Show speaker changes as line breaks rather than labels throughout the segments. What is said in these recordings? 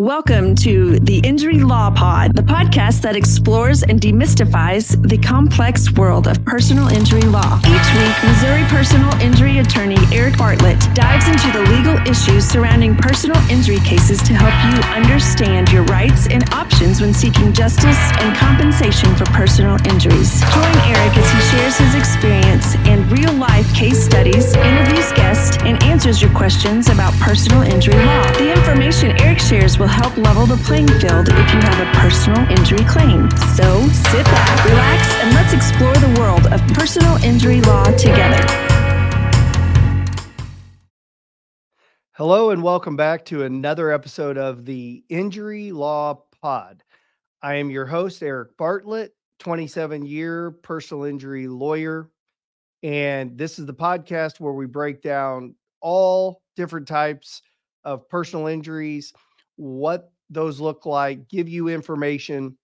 Welcome to the Injury Law Pod, the podcast that explores and demystifies the complex world of personal injury law. Each week, Missouri personal injury attorney Eric Bartlett dives into the legal issues surrounding personal injury cases to help you understand your rights and options when seeking justice and compensation for personal injuries. Join Eric as he shares his experience and real life case studies, interviews guests, and answers your questions about personal injury law. The information Eric shares will help level the playing field if you have a personal injury claim. So sit back, relax, and let's explore the world of personal injury law together.
Hello, and welcome back to another episode of the Injury Law Pod. I am your host, Eric Bartlett, 27 year personal injury lawyer. And this is the podcast where we break down all different types of personal injuries what those look like, give you information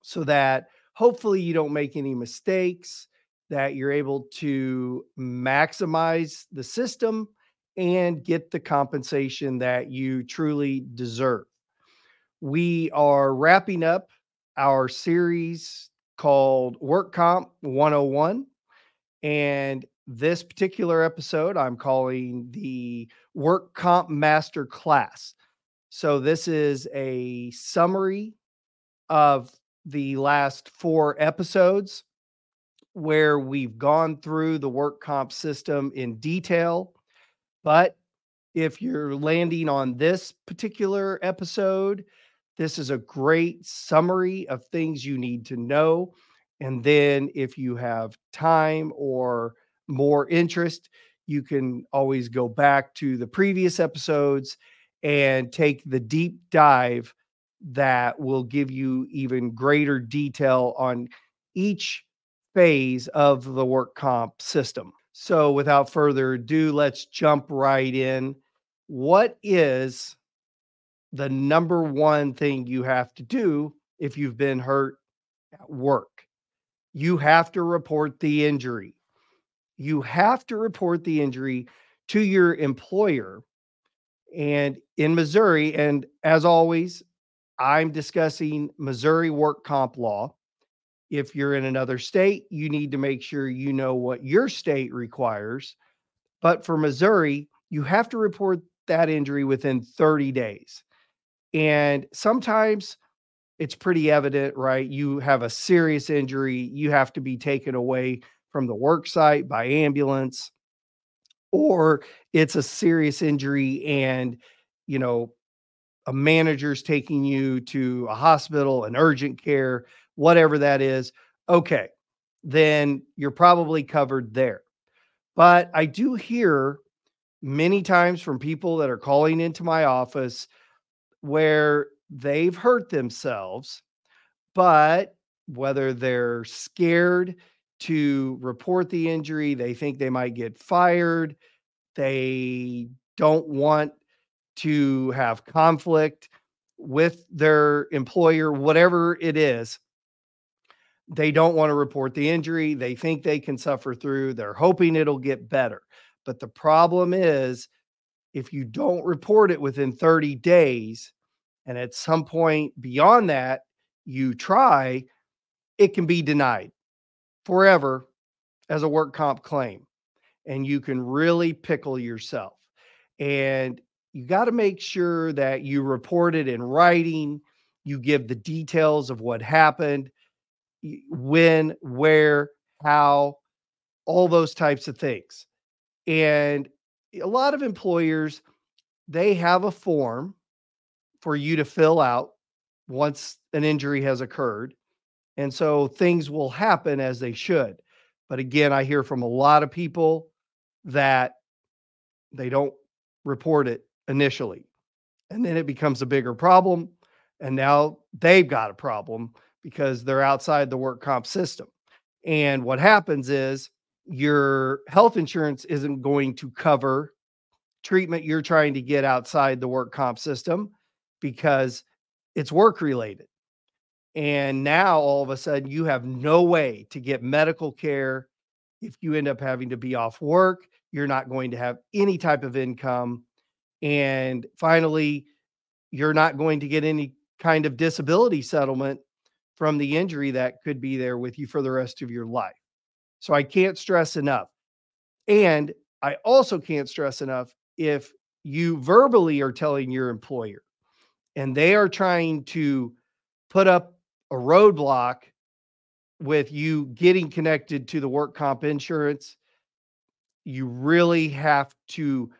so that hopefully you don't make any mistakes, that you're able to maximize the system and get the compensation that you truly deserve. We are wrapping up our series called Work Comp 101. And this particular episode, I'm calling the Work Comp Master Class. So this is a summary of the last four episodes where we've gone through the work comp system in detail. But if you're landing on this particular episode, this is a great summary of things you need to know. And then if you have time or more interest, you can always go back to the previous episodes and take the deep dive that will give you even greater detail on each phase of the work comp system. So, without further ado, let's jump right in. What is the number one thing you have to do if you've been hurt at work? You have to report the injury. You have to report the injury to your employer and in Missouri. And as always, I'm discussing Missouri work comp law. If you're in another state, you need to make sure you know what your state requires. But for Missouri, you have to report that injury within 30 days. And sometimes it's pretty evident, right? You have a serious injury, you have to be taken away from the work site by ambulance or it's a serious injury and you know a manager's taking you to a hospital an urgent care whatever that is okay then you're probably covered there. But i do hear many times from people that are calling into my office where they've hurt themselves but whether they're scared to report the injury. They think they might get fired. They don't want to have conflict with their employer, whatever it is. They don't want to report the injury. They think they can suffer through. They're hoping it'll get better. But the problem is, if you don't report it within 30 days, and at some point beyond that, you try, it can be denied forever as a work comp claim. And you can really pickle yourself. And you got to make sure that you report it in writing, you give the details of what happened, when, where, how, all those types of things. And a lot of employers, they have a form for you to fill out once an injury has occurred. And so things will happen as they should. But again, I hear from a lot of people that they don't report it initially. And then it becomes a bigger problem. And now they've got a problem because they're outside the work comp system. And what happens is your health insurance isn't going to cover treatment you're trying to get outside the work comp system because it's work related. And now all of a sudden, you have no way to get medical care. If you end up having to be off work, you're not going to have any type of income. And finally, you're not going to get any kind of disability settlement from the injury that could be there with you for the rest of your life. So I can't stress enough. And I also can't stress enough if you verbally are telling your employer and they are trying to put up a roadblock with you getting connected to the work comp insurance, you really have to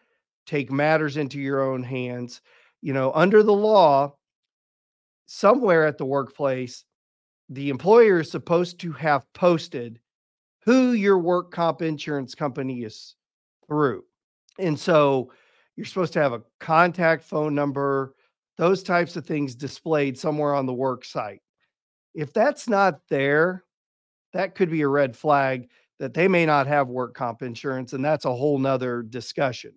take matters into your own hands. You know, under the law, somewhere at the workplace, the employer is supposed to have posted who your work comp insurance company is through. And so you're supposed to have a contact phone number, those types of things displayed somewhere on the work site. If that's not there, that could be a red flag that they may not have work comp insurance. And that's a whole nother discussion.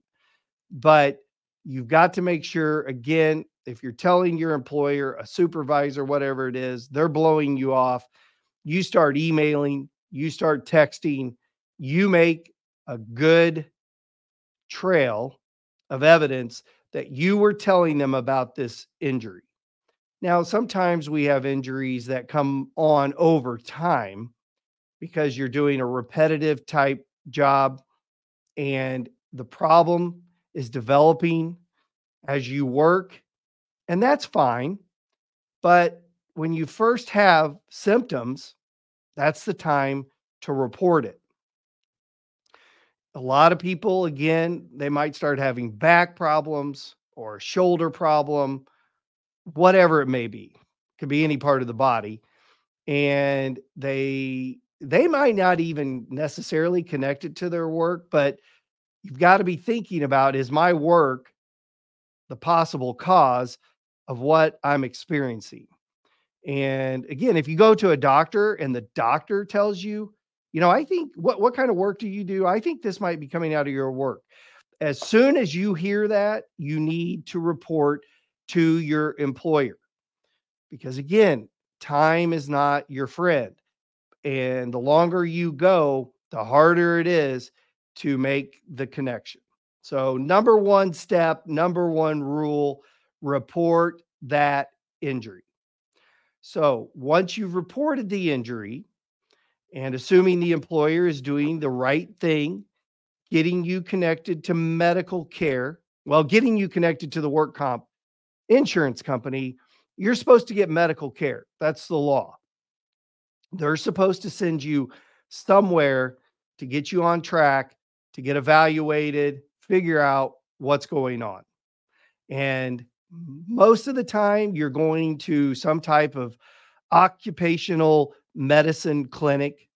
But you've got to make sure, again, if you're telling your employer, a supervisor, whatever it is, they're blowing you off, you start emailing, you start texting, you make a good trail of evidence that you were telling them about this injury. Now, sometimes we have injuries that come on over time because you're doing a repetitive type job and the problem is developing as you work, and that's fine. But when you first have symptoms, that's the time to report it. A lot of people, again, they might start having back problems or shoulder problem, whatever it may be. Could be any part of the body. And they they might not even necessarily connect it to their work, but you've got to be thinking about is my work the possible cause of what I'm experiencing? And again, if you go to a doctor and the doctor tells you, you know, I think what what kind of work do you do? I think this might be coming out of your work. As soon as you hear that, you need to report to your employer. Because again, time is not your friend. And the longer you go, the harder it is to make the connection. So, number one step, number one rule report that injury. So, once you've reported the injury, and assuming the employer is doing the right thing, getting you connected to medical care, well, getting you connected to the work comp insurance company, you're supposed to get medical care. That's the law. They're supposed to send you somewhere to get you on track, to get evaluated, figure out what's going on. And most of the time, you're going to some type of occupational medicine clinic.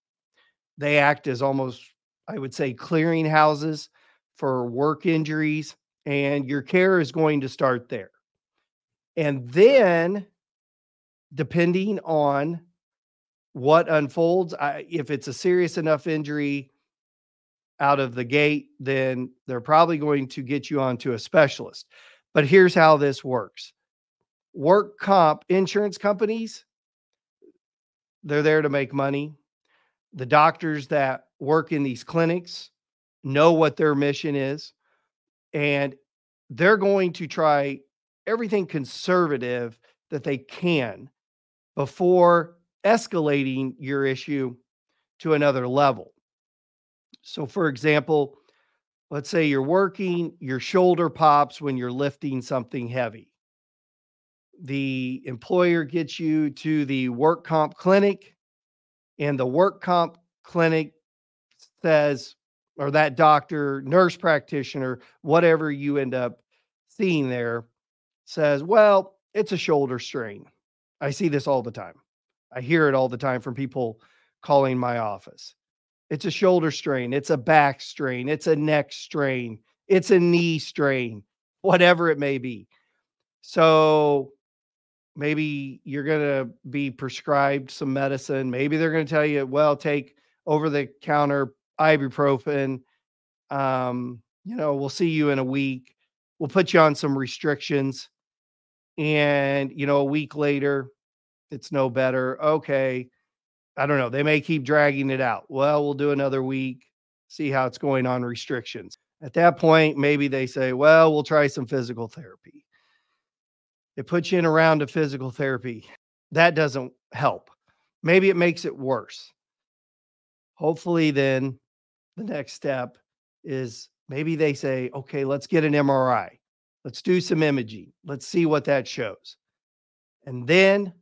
They act as almost, I would say, clearinghouses for work injuries, and your care is going to start there. And then, depending on what unfolds, I, if it's a serious enough injury out of the gate, then they're probably going to get you onto a specialist. But here's how this works work comp insurance companies, they're there to make money. The doctors that work in these clinics know what their mission is, and they're going to try everything conservative that they can before escalating your issue to another level. So, for example, let's say you're working, your shoulder pops when you're lifting something heavy. The employer gets you to the work comp clinic, and the work comp clinic says, or that doctor, nurse practitioner, whatever you end up seeing there, says, Well, it's a shoulder strain. I see this all the time. I hear it all the time from people calling my office. It's a shoulder strain, it's a back strain, it's a neck strain, it's a knee strain, whatever it may be. So maybe you're going to be prescribed some medicine. Maybe they're going to tell you, well, take over the counter ibuprofen. Um, you know, we'll see you in a week. We'll put you on some restrictions. And, you know, a week later, it's no better. Okay. I don't know. They may keep dragging it out. Well, we'll do another week, see how it's going on restrictions. At that point, maybe they say, well, we'll try some physical therapy. They put you in a round of physical therapy. That doesn't help. Maybe it makes it worse. Hopefully, then the next step is maybe they say, okay, let's get an MRI. Let's do some imaging. Let's see what that shows. And then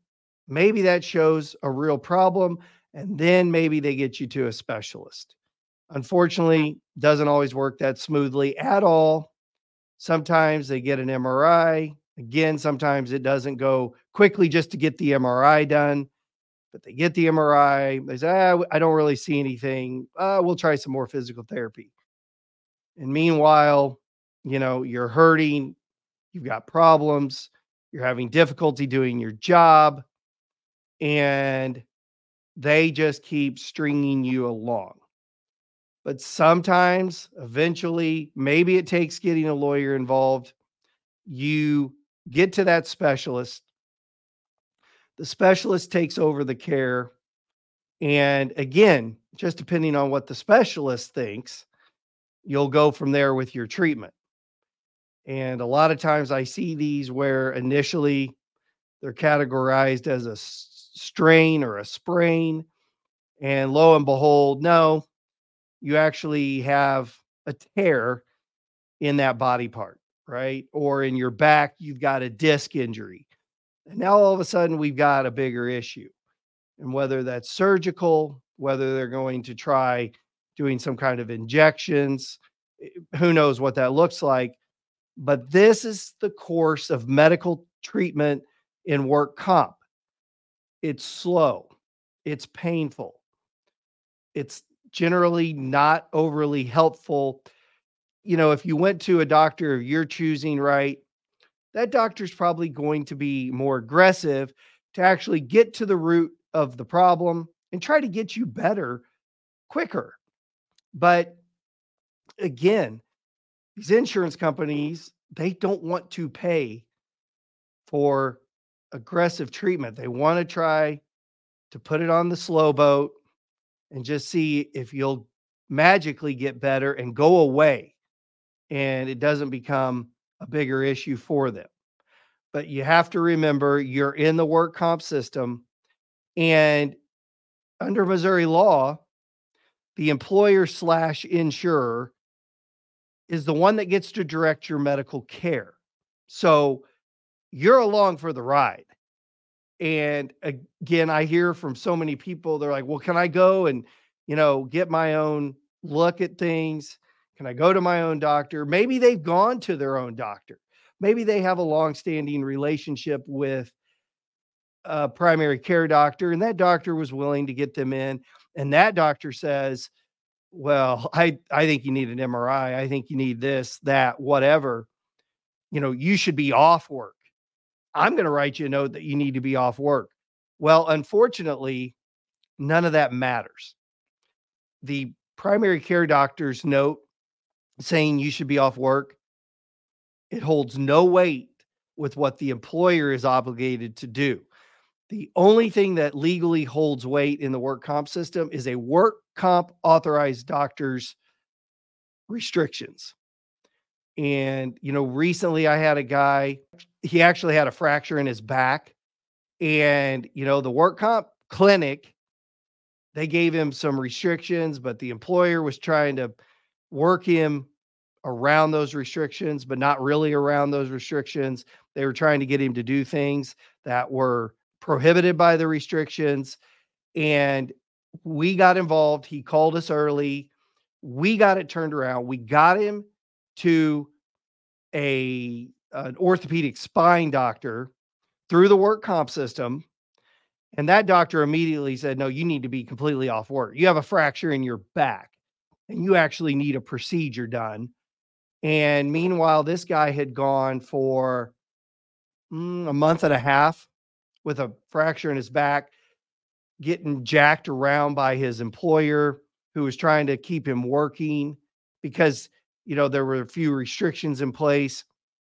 maybe that shows a real problem. And then maybe they get you to a specialist. Unfortunately, doesn't always work that smoothly at all. Sometimes they get an MRI. Again, sometimes it doesn't go quickly just to get the MRI done, but they get the MRI. They say, ah, I don't really see anything. Uh, we'll try some more physical therapy. And meanwhile, you know, you're hurting, you've got problems, you're having difficulty doing your job, and they just keep stringing you along. But sometimes, eventually, maybe it takes getting a lawyer involved. You get to that specialist. The specialist takes over the care. And again, just depending on what the specialist thinks, you'll go from there with your treatment. And a lot of times I see these where initially they're categorized as a strain or a sprain. And lo and behold, no, you actually have a tear in that body part, right? Or in your back, you've got a disc injury. And now all of a sudden, we've got a bigger issue. And whether that's surgical, whether they're going to try doing some kind of injections. Eh, who knows what that looks like? But this is the course of medical treatment in work comp. It's slow, it's painful, it's generally not overly helpful. You know, if you went to a doctor of your choosing, right, that doctor's probably going to be more aggressive to actually get to the root of the problem and try to get you better quicker. But again, these insurance companies, they don't want to pay for aggressive treatment. They want to try to put it on the slow boat and just see if you'll magically get better and go away and it doesn't become a bigger issue for them. But you have to remember you're in the work comp system and under Missouri law, the employer slash insurer is the one that gets to direct your medical care. So you're along for the ride. And again, I hear from so many people, they're like, well, can I go and, you know, get my own look at things? Can I go to my own doctor? Maybe they've gone to their own doctor. Maybe they have a long-standing relationship with a primary care doctor, and that doctor was willing to get them in and that doctor says, well, I, I think you need an MRI. I think you need this, that, whatever. You know, you should be off work. I'm going to write you a note that you need to be off work. Well, unfortunately, none of that matters. The primary care doctor's note saying you should be off work, it holds no weight with what the employer is obligated to do. The only thing that legally holds weight in the work comp system is a work comp authorized doctor's restrictions. And, you know, recently I had a guy, he actually had a fracture in his back. And, you know, the work comp clinic, they gave him some restrictions, but the employer was trying to work him around those restrictions, but not really around those restrictions. They were trying to get him to do things that were prohibited by the restrictions. And we got involved. He called us early. We got it turned around. We got him to a an orthopedic spine doctor through the work comp system. And that doctor immediately said, No, you need to be completely off work. You have a fracture in your back and you actually need a procedure done. And meanwhile, this guy had gone for mm, a month and a half with a fracture in his back, getting jacked around by his employer who was trying to keep him working because, you know, there were a few restrictions in place.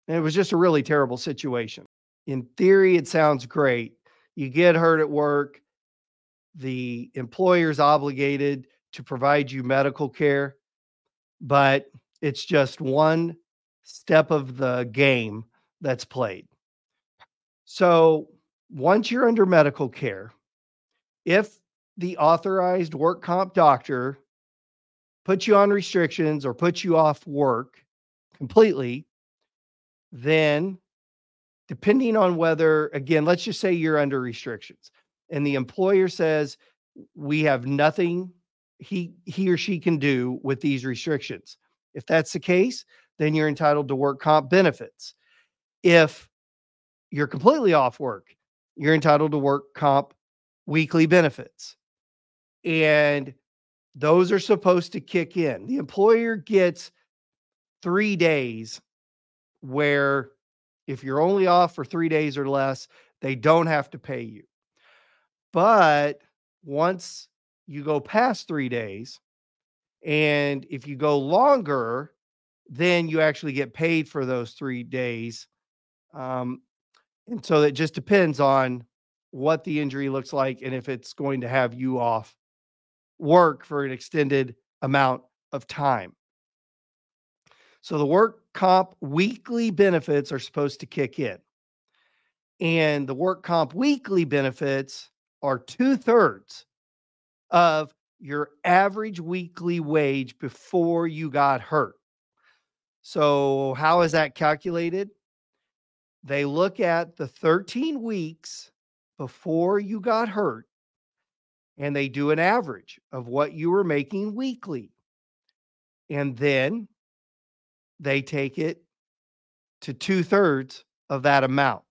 And it was just a really terrible situation. In theory, it sounds great. You get hurt at work, the employer's obligated to provide you medical care, but it's just one step of the game that's played. So once you're under medical care, if the authorized work comp doctor puts you on restrictions or puts you off work completely, then depending on whether, again, let's just say you're under restrictions and the employer says, we have nothing he he or she can do with these restrictions. If that's the case, then you're entitled to work comp benefits. If you're completely off work, you're entitled to work comp weekly benefits. And those are supposed to kick in. The employer gets three days where if you're only off for three days or less, they don't have to pay you. But once you go past three days, and if you go longer, then you actually get paid for those three days. Um, and so it just depends on what the injury looks like and if it's going to have you off work for an extended amount of time. So the work comp weekly benefits are supposed to kick in. And the work comp weekly benefits are two thirds of your average weekly wage before you got hurt. So, how is that calculated? They look at the 13 weeks before you got hurt and they do an average of what you were making weekly. And then they take it to two thirds of that amount.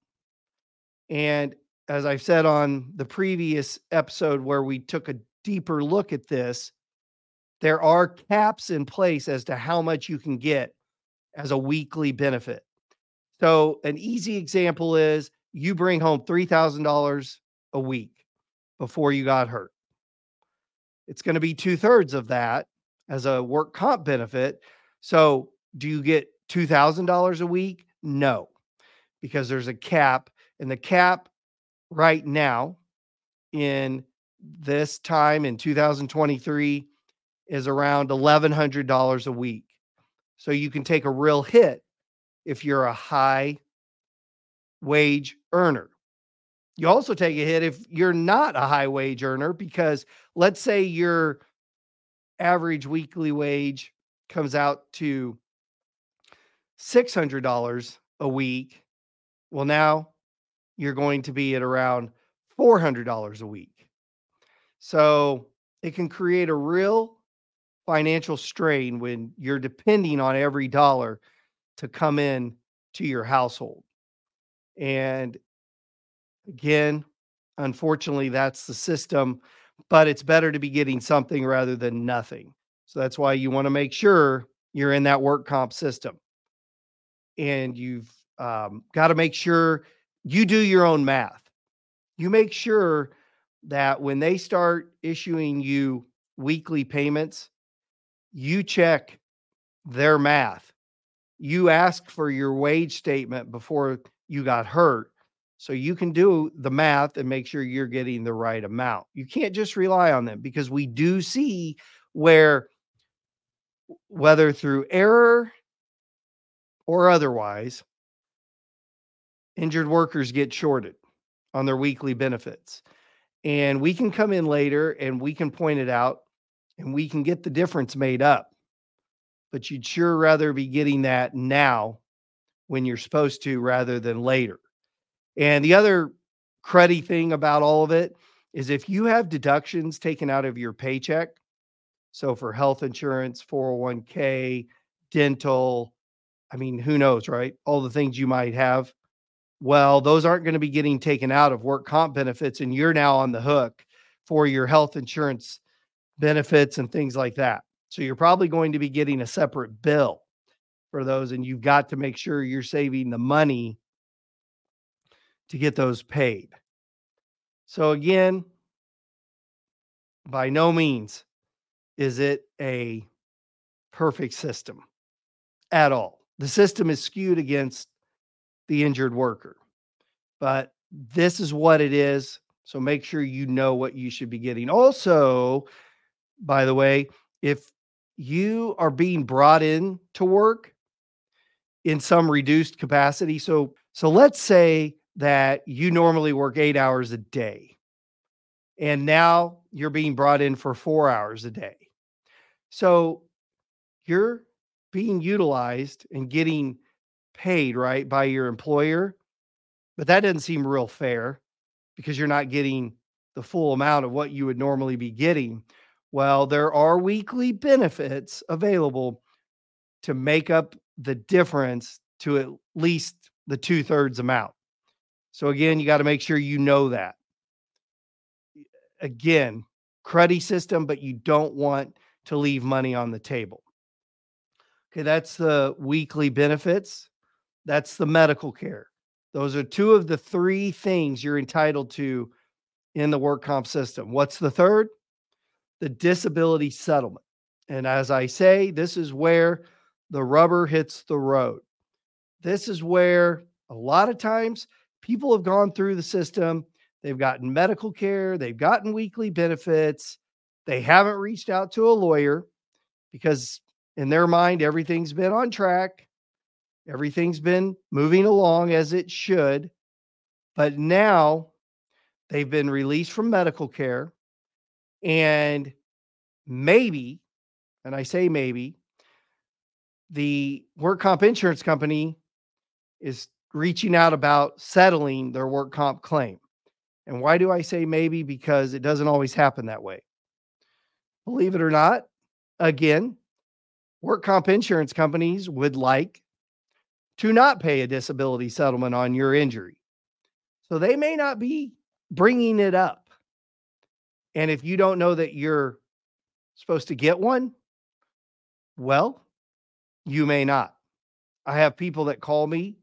And as I've said on the previous episode where we took a deeper look at this, there are caps in place as to how much you can get as a weekly benefit. So, an easy example is you bring home $3,000 a week before you got hurt. It's going to be two thirds of that as a work comp benefit. So, do you get $2,000 a week? No, because there's a cap, and the cap right now in this time in 2023 is around $1,100 a week. So you can take a real hit if you're a high wage earner. You also take a hit if you're not a high wage earner because let's say your average weekly wage comes out to $600 a week. Well, now you're going to be at around $400 a week. So it can create a real financial strain when you're depending on every dollar to come in to your household. And again, unfortunately, that's the system, but it's better to be getting something rather than nothing. So that's why you want to make sure you're in that work comp system. And you've um, got to make sure you do your own math. You make sure that when they start issuing you weekly payments, you check their math. You ask for your wage statement before you got hurt so you can do the math and make sure you're getting the right amount. You can't just rely on them because we do see where, whether through error or otherwise, injured workers get shorted on their weekly benefits. And we can come in later and we can point it out and we can get the difference made up. But you'd sure rather be getting that now when you're supposed to rather than later. And the other cruddy thing about all of it is if you have deductions taken out of your paycheck, so for health insurance, 401k, dental, I mean, who knows, right? All the things you might have well, those aren't going to be getting taken out of work comp benefits, and you're now on the hook for your health insurance benefits and things like that. So you're probably going to be getting a separate bill for those, and you've got to make sure you're saving the money to get those paid. So again, by no means is it a perfect system at all. The system is skewed against the injured worker. But this is what it is. So make sure you know what you should be getting. Also, by the way, if you are being brought in to work in some reduced capacity, so so let's say that you normally work eight hours a day. And now you're being brought in for four hours a day. So you're being utilized and getting paid, right, by your employer. But that doesn't seem real fair because you're not getting the full amount of what you would normally be getting. Well, there are weekly benefits available to make up the difference to at least the two thirds amount. So, again, you got to make sure you know that. Again, cruddy system, but you don't want to leave money on the table. Okay, that's the weekly benefits. That's the medical care. Those are two of the three things you're entitled to in the work comp system. What's the third? The disability settlement. And as I say, this is where the rubber hits the road. This is where a lot of times people have gone through the system. They've gotten medical care, they've gotten weekly benefits. They haven't reached out to a lawyer because, in their mind, everything's been on track. Everything's been moving along as it should. But now they've been released from medical care. And maybe, and I say maybe, the work comp insurance company is reaching out about settling their work comp claim. And why do I say maybe? Because it doesn't always happen that way. Believe it or not, again, work comp insurance companies would like to not pay a disability settlement on your injury. So they may not be bringing it up. And if you don't know that you're supposed to get one, well, you may not. I have people that call me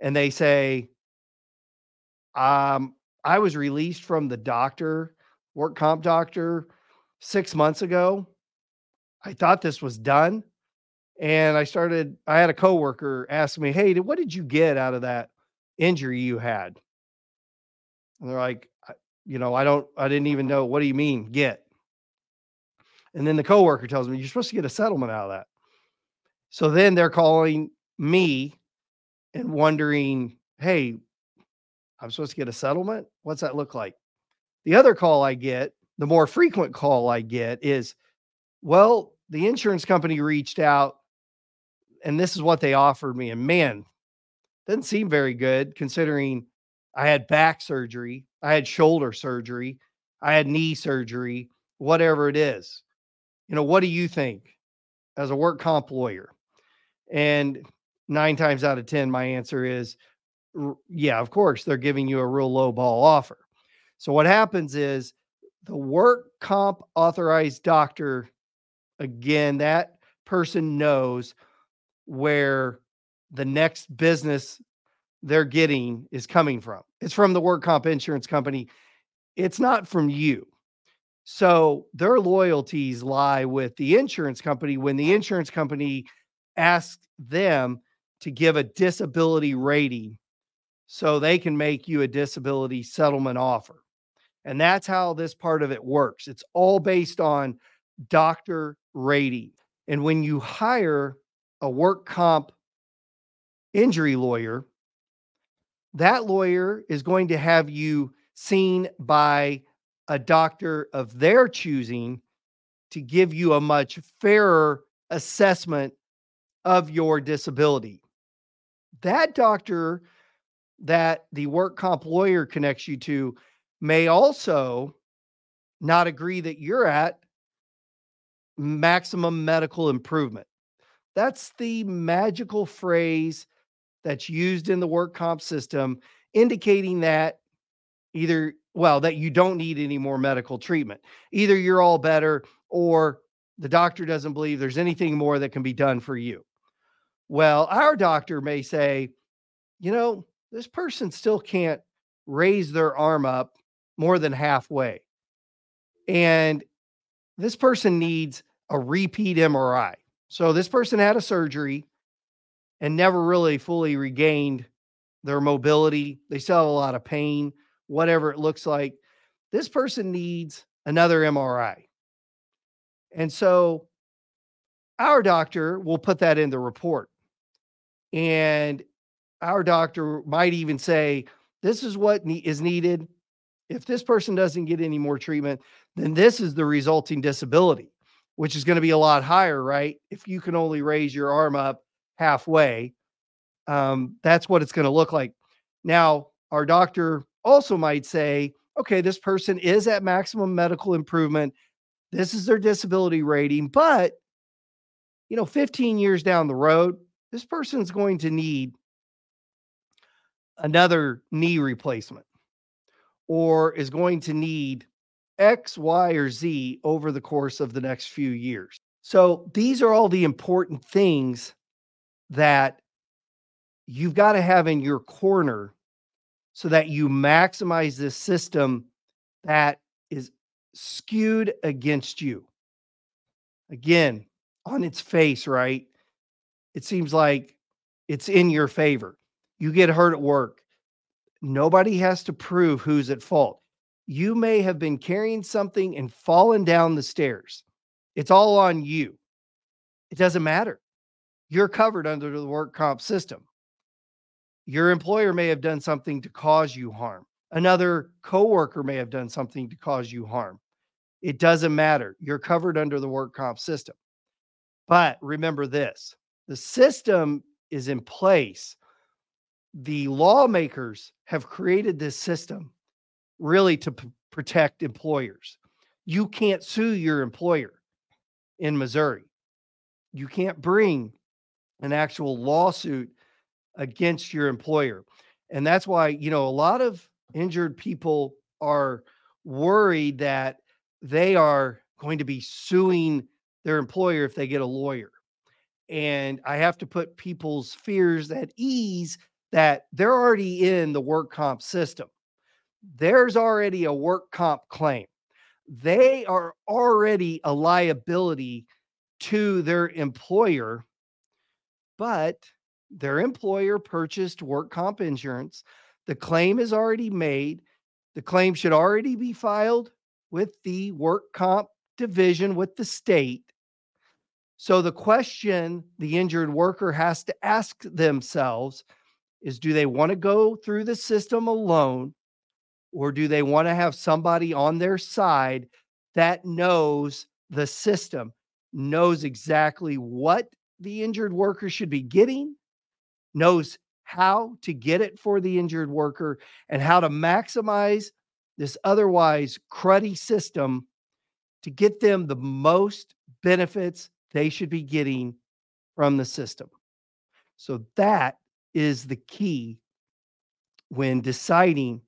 and they say, um, I was released from the doctor, work comp doctor, six months ago. I thought this was done. And I started, I had a coworker ask me, Hey, what did you get out of that injury you had? And they're like, you know, I don't, I didn't even know. What do you mean get? And then the coworker tells me, you're supposed to get a settlement out of that. So then they're calling me and wondering, hey, I'm supposed to get a settlement? What's that look like? The other call I get, the more frequent call I get is, well, the insurance company reached out and this is what they offered me. And man, doesn't seem very good considering I had back surgery, I had shoulder surgery, I had knee surgery, whatever it is. You know, what do you think as a work comp lawyer? And nine times out of 10, my answer is yeah, of course, they're giving you a real low ball offer. So what happens is the work comp authorized doctor, again, that person knows where the next business they're getting is coming from. It's from the work comp insurance company. It's not from you. So their loyalties lie with the insurance company when the insurance company asks them to give a disability rating so they can make you a disability settlement offer. And that's how this part of it works. It's all based on doctor rating. And when you hire a work comp injury lawyer, that lawyer is going to have you seen by a doctor of their choosing to give you a much fairer assessment of your disability. That doctor that the work comp lawyer connects you to may also not agree that you're at maximum medical improvement. That's the magical phrase that's used in the work comp system, indicating that either, well, that you don't need any more medical treatment. Either you're all better or the doctor doesn't believe there's anything more that can be done for you. Well, our doctor may say, you know, this person still can't raise their arm up more than halfway. And this person needs a repeat MRI. So this person had a surgery and never really fully regained their mobility. They still have a lot of pain, whatever it looks like. This person needs another MRI. And so our doctor will put that in the report. And our doctor might even say, this is what ne- is needed. If this person doesn't get any more treatment, then this is the resulting disability, which is going to be a lot higher, right? If you can only raise your arm up halfway, um, that's what it's going to look like. Now, our doctor also might say, okay, this person is at maximum medical improvement. This is their disability rating, but you know, 15 years down the road, this person's going to need another knee replacement or is going to need X, Y, or Z over the course of the next few years. So these are all the important things that you've got to have in your corner so that you maximize this system that is skewed against you. Again, on its face, right? It seems like it's in your favor. You get hurt at work. Nobody has to prove who's at fault. You may have been carrying something and fallen down the stairs. It's all on you. It doesn't matter. You're covered under the work comp system. Your employer may have done something to cause you harm. Another coworker may have done something to cause you harm. It doesn't matter. You're covered under the work comp system. But remember this the system is in place. The lawmakers have created this system really to p- protect employers. You can't sue your employer in Missouri. You can't bring an actual lawsuit against your employer. And that's why, you know, a lot of injured people are worried that they are going to be suing their employer if they get a lawyer. And I have to put people's fears at ease that they're already in the work comp system. There's already a work comp claim. They are already a liability to their employer, but their employer purchased work comp insurance. The claim is already made. The claim should already be filed with the work comp division with the state. So the question the injured worker has to ask themselves is do they want to go through the system alone or do they want to have somebody on their side that knows the system, knows exactly what the injured worker should be getting knows how to get it for the injured worker and how to maximize this otherwise cruddy system to get them the most benefits they should be getting from the system. So that is the key when deciding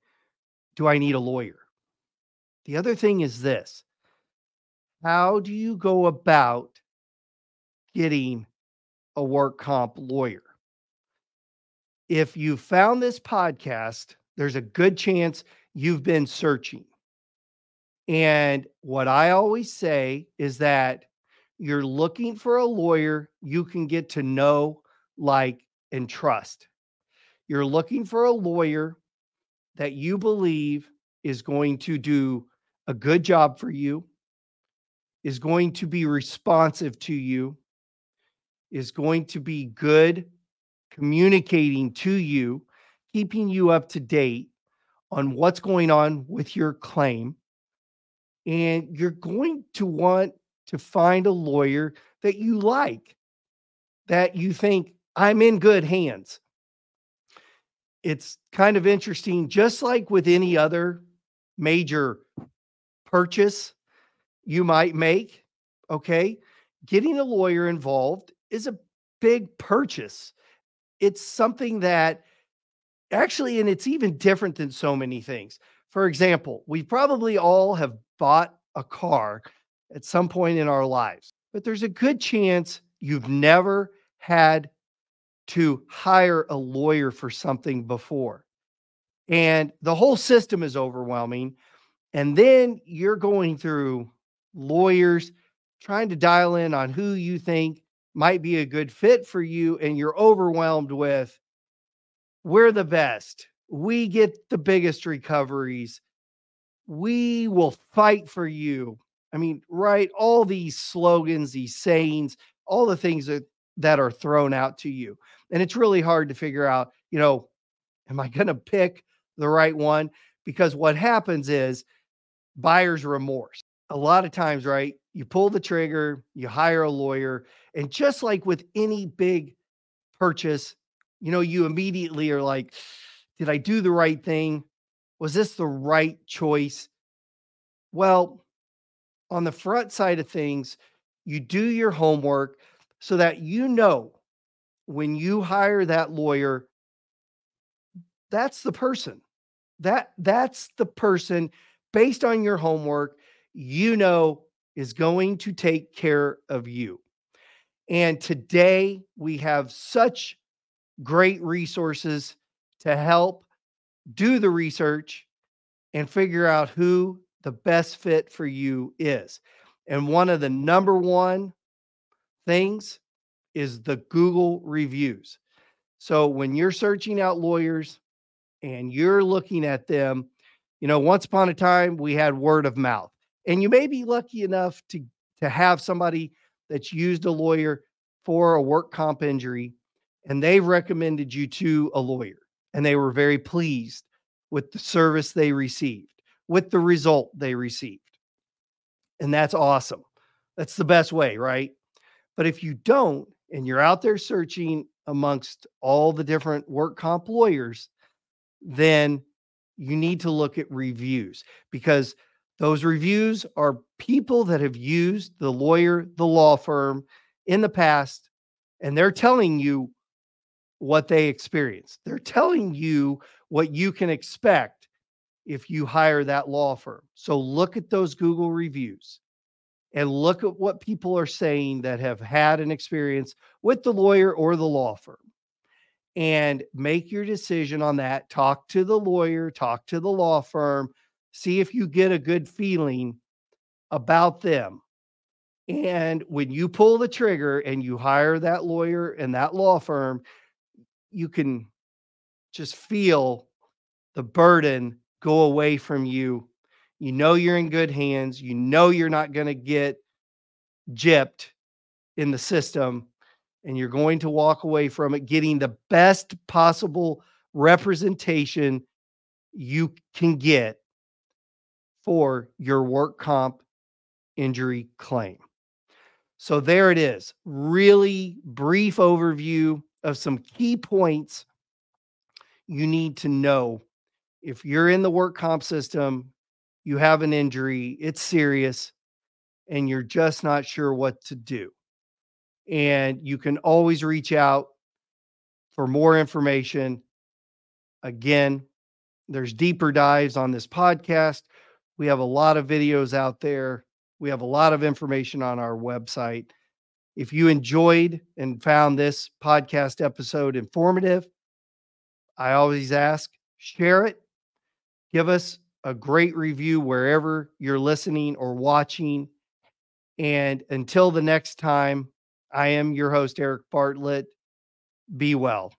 do I need a lawyer? The other thing is this how do you go about getting a work comp lawyer? if you found this podcast, there's a good chance you've been searching. And what I always say is that you're looking for a lawyer you can get to know, like, and trust. You're looking for a lawyer that you believe is going to do a good job for you, is going to be responsive to you, is going to be good communicating to you, keeping you up to date on what's going on with your claim. And you're going to want to find a lawyer that you like, that you think I'm in good hands. It's kind of interesting, just like with any other major purchase you might make. Okay. Getting a lawyer involved is a big purchase it's something that actually, and it's even different than so many things. For example, we probably all have bought a car at some point in our lives, but there's a good chance you've never had to hire a lawyer for something before. And the whole system is overwhelming. And then you're going through lawyers trying to dial in on who you think might be a good fit for you and you're overwhelmed with we're the best. We get the biggest recoveries. We will fight for you. I mean right all these slogans these sayings all the things that that are thrown out to you and it's really hard to figure out you know am i going to pick the right one? Because what happens is buyer's remorse. A lot of times, right? You pull the trigger, you hire a lawyer, and just like with any big purchase, you know, you immediately are like, did I do the right thing? Was this the right choice? Well, on the front side of things, you do your homework so that you know when you hire that lawyer, that's the person. That that's the person based on your homework, you know is going to take care of you. And today we have such great resources to help do the research and figure out who the best fit for you is. And one of the number one things is the Google reviews. So when you're searching out lawyers and you're looking at them, you know, once upon a time we had word of mouth. And you may be lucky enough to to have somebody that's used a lawyer for a work comp injury and they've recommended you to a lawyer and they were very pleased with the service they received, with the result they received. And that's awesome. That's the best way, right? But if you don't, and you're out there searching amongst all the different work comp lawyers, then you need to look at reviews because those reviews are people that have used the lawyer, the law firm in the past, and they're telling you what they experienced. They're telling you what you can expect if you hire that law firm. So look at those Google reviews and look at what people are saying that have had an experience with the lawyer or the law firm and make your decision on that. Talk to the lawyer, talk to the law firm, see if you get a good feeling about them. And when you pull the trigger and you hire that lawyer and that law firm, you can just feel the burden go away from you. You know you're in good hands. You know you're not going to get gypped in the system and you're going to walk away from it getting the best possible representation you can get for your work comp injury claim. So there it is. Really brief overview of some key points you need to know if you're in the work comp system, you have an injury, it's serious, and you're just not sure what to do and you can always reach out for more information. Again, there's deeper dives on this podcast. We have a lot of videos out there. We have a lot of information on our website. If you enjoyed and found this podcast episode informative, I always ask share it, give us a great review wherever you're listening or watching. And until the next time, I am your host, Eric Bartlett. Be well.